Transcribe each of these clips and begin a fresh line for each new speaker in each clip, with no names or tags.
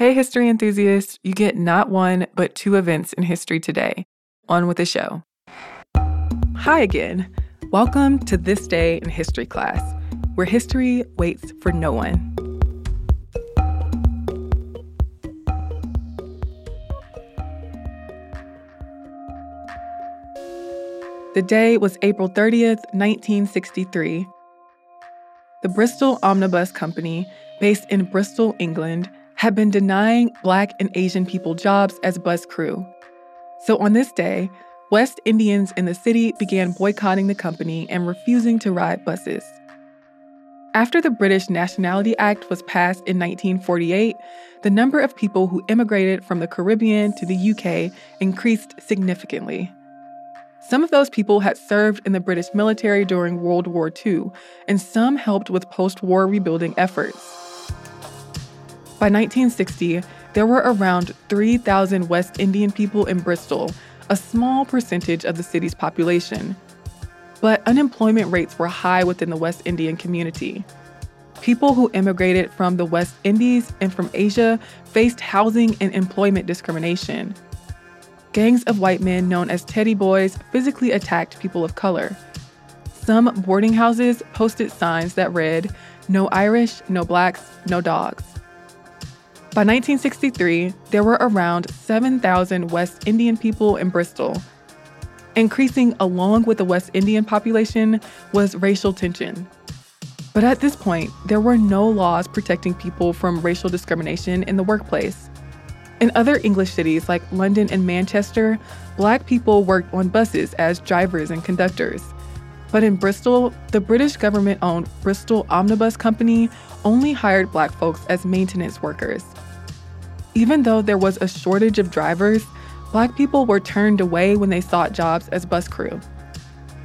Hey, history enthusiasts, you get not one, but two events in history today. On with the show. Hi again. Welcome to This Day in History class, where history waits for no one. The day was April 30th, 1963. The Bristol Omnibus Company, based in Bristol, England, had been denying Black and Asian people jobs as bus crew. So on this day, West Indians in the city began boycotting the company and refusing to ride buses. After the British Nationality Act was passed in 1948, the number of people who immigrated from the Caribbean to the UK increased significantly. Some of those people had served in the British military during World War II, and some helped with post war rebuilding efforts. By 1960, there were around 3,000 West Indian people in Bristol, a small percentage of the city's population. But unemployment rates were high within the West Indian community. People who immigrated from the West Indies and from Asia faced housing and employment discrimination. Gangs of white men known as Teddy Boys physically attacked people of color. Some boarding houses posted signs that read, No Irish, no blacks, no dogs. By 1963, there were around 7,000 West Indian people in Bristol. Increasing along with the West Indian population was racial tension. But at this point, there were no laws protecting people from racial discrimination in the workplace. In other English cities like London and Manchester, black people worked on buses as drivers and conductors. But in Bristol, the British government owned Bristol Omnibus Company only hired black folks as maintenance workers. Even though there was a shortage of drivers, black people were turned away when they sought jobs as bus crew.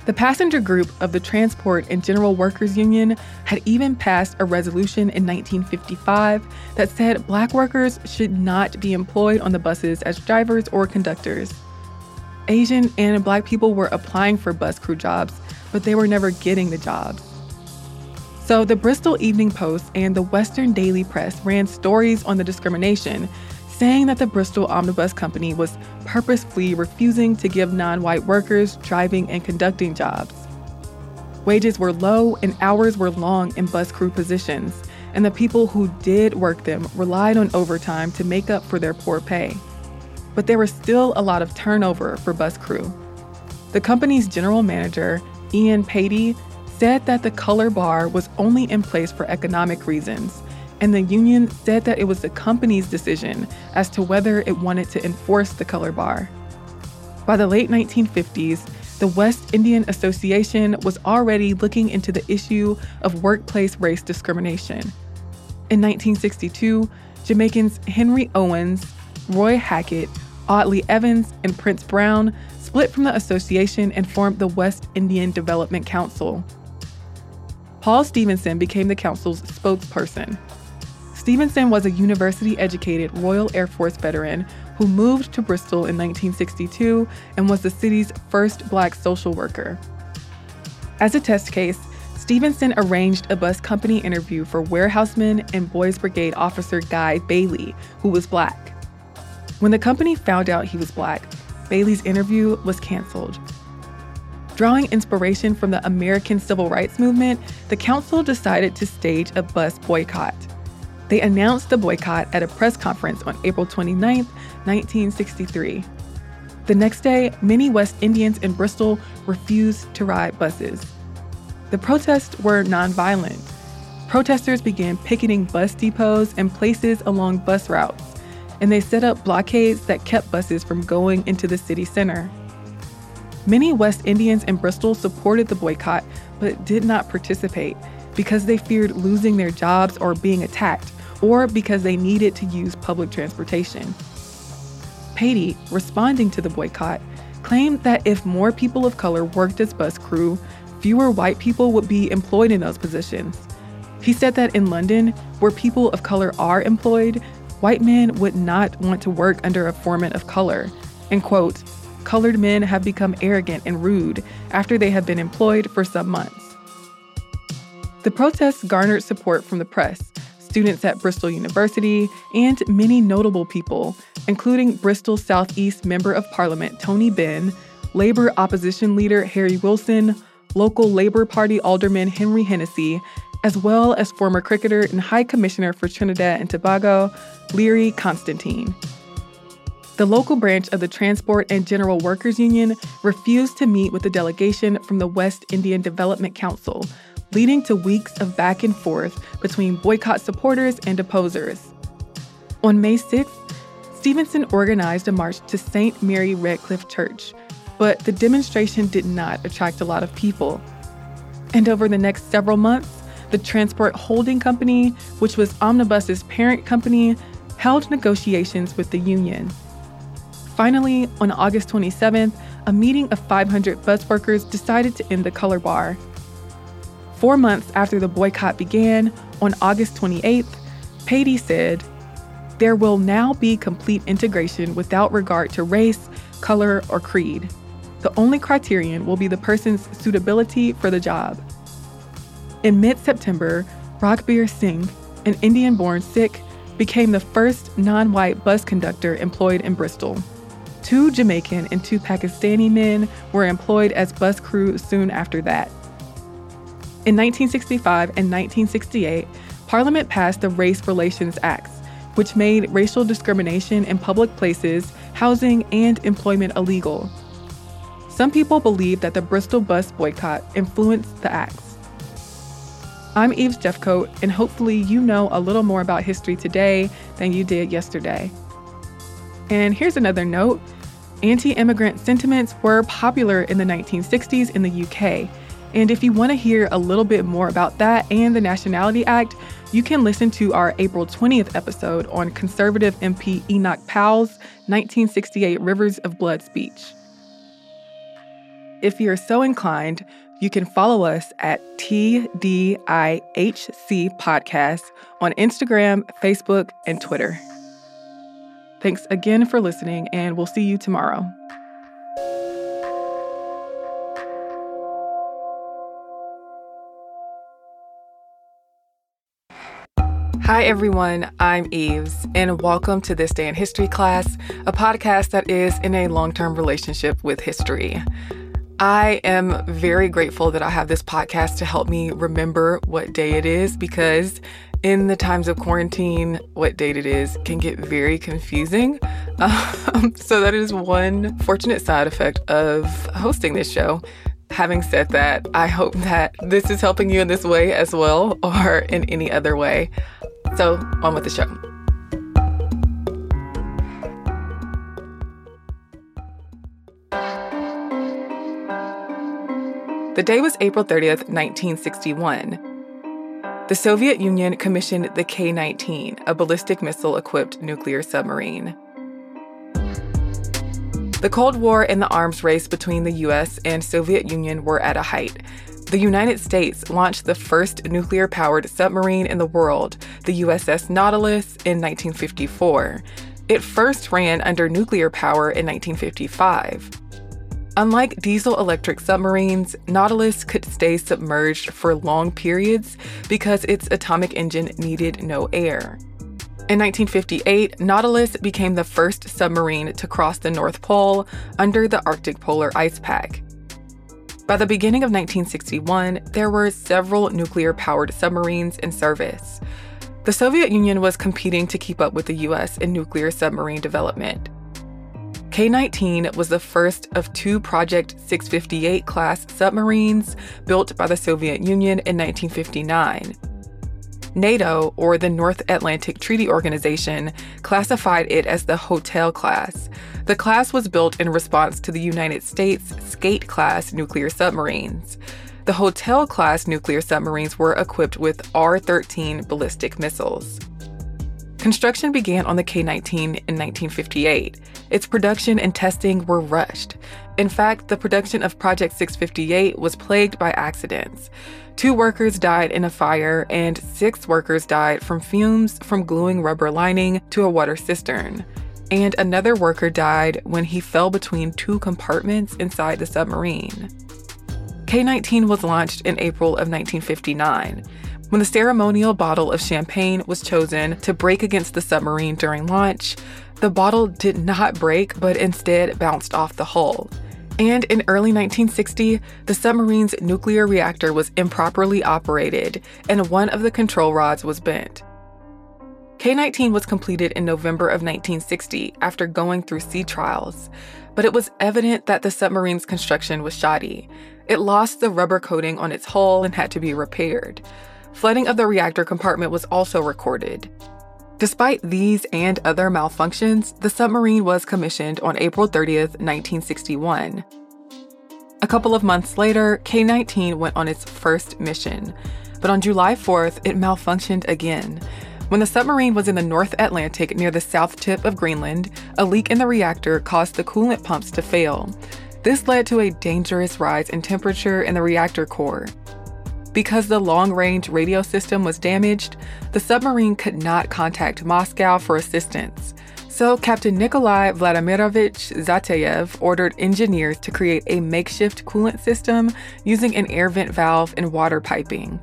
The passenger group of the Transport and General Workers Union had even passed a resolution in 1955 that said black workers should not be employed on the buses as drivers or conductors. Asian and black people were applying for bus crew jobs, but they were never getting the jobs. So the Bristol Evening Post and the Western Daily Press ran stories on the discrimination, saying that the Bristol Omnibus Company was purposefully refusing to give non white workers driving and conducting jobs. Wages were low and hours were long in bus crew positions, and the people who did work them relied on overtime to make up for their poor pay. But there was still a lot of turnover for bus crew. The company's general manager, Ian Patey, said that the color bar was only in place for economic reasons, and the union said that it was the company's decision as to whether it wanted to enforce the color bar. By the late 1950s, the West Indian Association was already looking into the issue of workplace race discrimination. In 1962, Jamaicans Henry Owens, Roy Hackett, Audley Evans, and Prince Brown split from the association and formed the West Indian Development Council. Paul Stephenson became the council's spokesperson. Stephenson was a university educated Royal Air Force veteran who moved to Bristol in 1962 and was the city's first black social worker. As a test case, Stephenson arranged a bus company interview for warehouseman and Boys Brigade officer Guy Bailey, who was black. When the company found out he was black, Bailey's interview was canceled. Drawing inspiration from the American Civil Rights Movement, the council decided to stage a bus boycott. They announced the boycott at a press conference on April 29, 1963. The next day, many West Indians in Bristol refused to ride buses. The protests were nonviolent. Protesters began picketing bus depots and places along bus routes, and they set up blockades that kept buses from going into the city center. Many West Indians in Bristol supported the boycott but did not participate because they feared losing their jobs or being attacked, or because they needed to use public transportation. Patey, responding to the boycott, claimed that if more people of color worked as bus crew, fewer white people would be employed in those positions. He said that in London, where people of color are employed, white men would not want to work under a foreman of color. And quote, colored men have become arrogant and rude after they have been employed for some months. The protests garnered support from the press. students at Bristol University, and many notable people, including Bristol Southeast Member of Parliament Tony Benn, Labor opposition leader Harry Wilson, local Labor Party alderman Henry Hennessy, as well as former cricketer and High Commissioner for Trinidad and Tobago, Learie Constantine. The local branch of the Transport and General Workers Union refused to meet with the delegation from the West Indian Development Council, leading to weeks of back and forth between boycott supporters and opposers. On May 6th, Stephenson organized a march to St. Mary Redcliffe Church, but the demonstration did not attract a lot of people. And over the next several months, the Transport Holding Company, which was Omnibus's parent company, held negotiations with the union. Finally, on August 27th, a meeting of 500 bus workers decided to end the color bar. Four months after the boycott began, on August 28th, Patey said, There will now be complete integration without regard to race, color, or creed. The only criterion will be the person's suitability for the job. In mid September, Raghbir Singh, an Indian born Sikh, became the first non white bus conductor employed in Bristol. Two Jamaican and two Pakistani men were employed as bus crew soon after that. In 1965 and 1968, Parliament passed the Race Relations Acts, which made racial discrimination in public places, housing, and employment illegal. Some people believe that the Bristol bus boycott influenced the acts. I'm Eves Jeffcoat, and hopefully, you know a little more about history today than you did yesterday. And here's another note anti immigrant sentiments were popular in the 1960s in the UK. And if you want to hear a little bit more about that and the Nationality Act, you can listen to our April 20th episode on conservative MP Enoch Powell's 1968 Rivers of Blood speech. If you're so inclined, you can follow us at TDIHC Podcast on Instagram, Facebook, and Twitter. Thanks again for listening, and we'll see you tomorrow. Hi, everyone. I'm Eves, and welcome to This Day in History class, a podcast that is in a long term relationship with history. I am very grateful that I have this podcast to help me remember what day it is because in the times of quarantine, what date it is can get very confusing. Um, so, that is one fortunate side effect of hosting this show. Having said that, I hope that this is helping you in this way as well or in any other way. So, on with the show. The day was April 30th, 1961. The Soviet Union commissioned the K 19, a ballistic missile equipped nuclear submarine. The Cold War and the arms race between the US and Soviet Union were at a height. The United States launched the first nuclear powered submarine in the world, the USS Nautilus, in 1954. It first ran under nuclear power in 1955. Unlike diesel electric submarines, Nautilus could stay submerged for long periods because its atomic engine needed no air. In 1958, Nautilus became the first submarine to cross the North Pole under the Arctic Polar Ice Pack. By the beginning of 1961, there were several nuclear powered submarines in service. The Soviet Union was competing to keep up with the US in nuclear submarine development. K 19 was the first of two Project 658 class submarines built by the Soviet Union in 1959. NATO, or the North Atlantic Treaty Organization, classified it as the Hotel class. The class was built in response to the United States Skate class nuclear submarines. The Hotel class nuclear submarines were equipped with R 13 ballistic missiles. Construction began on the K 19 in 1958. Its production and testing were rushed. In fact, the production of Project 658 was plagued by accidents. Two workers died in a fire, and six workers died from fumes from gluing rubber lining to a water cistern. And another worker died when he fell between two compartments inside the submarine. K 19 was launched in April of 1959. When the ceremonial bottle of champagne was chosen to break against the submarine during launch, the bottle did not break but instead bounced off the hull. And in early 1960, the submarine's nuclear reactor was improperly operated and one of the control rods was bent. K 19 was completed in November of 1960 after going through sea trials, but it was evident that the submarine's construction was shoddy. It lost the rubber coating on its hull and had to be repaired. Flooding of the reactor compartment was also recorded. Despite these and other malfunctions, the submarine was commissioned on April 30, 1961. A couple of months later, K 19 went on its first mission, but on July 4th, it malfunctioned again. When the submarine was in the North Atlantic near the south tip of Greenland, a leak in the reactor caused the coolant pumps to fail. This led to a dangerous rise in temperature in the reactor core. Because the long range radio system was damaged, the submarine could not contact Moscow for assistance. So, Captain Nikolai Vladimirovich Zateyev ordered engineers to create a makeshift coolant system using an air vent valve and water piping.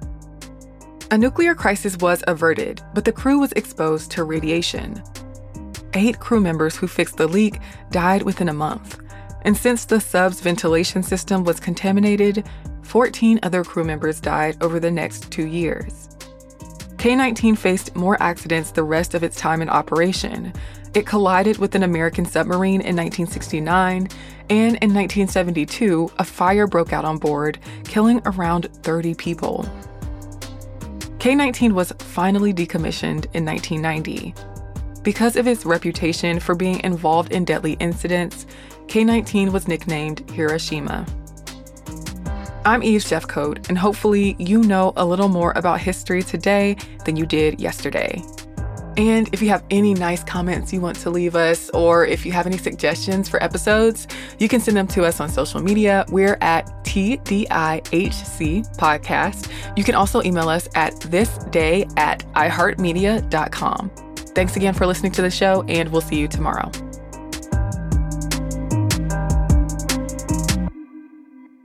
A nuclear crisis was averted, but the crew was exposed to radiation. Eight crew members who fixed the leak died within a month. And since the sub's ventilation system was contaminated, 14 other crew members died over the next two years. K 19 faced more accidents the rest of its time in operation. It collided with an American submarine in 1969, and in 1972, a fire broke out on board, killing around 30 people. K 19 was finally decommissioned in 1990. Because of its reputation for being involved in deadly incidents, K 19 was nicknamed Hiroshima. I'm Eve Jeffcoat, and hopefully, you know a little more about history today than you did yesterday. And if you have any nice comments you want to leave us, or if you have any suggestions for episodes, you can send them to us on social media. We're at TDIHC Podcast. You can also email us at thisday at iheartmedia.com. Thanks again for listening to the show, and we'll see you tomorrow.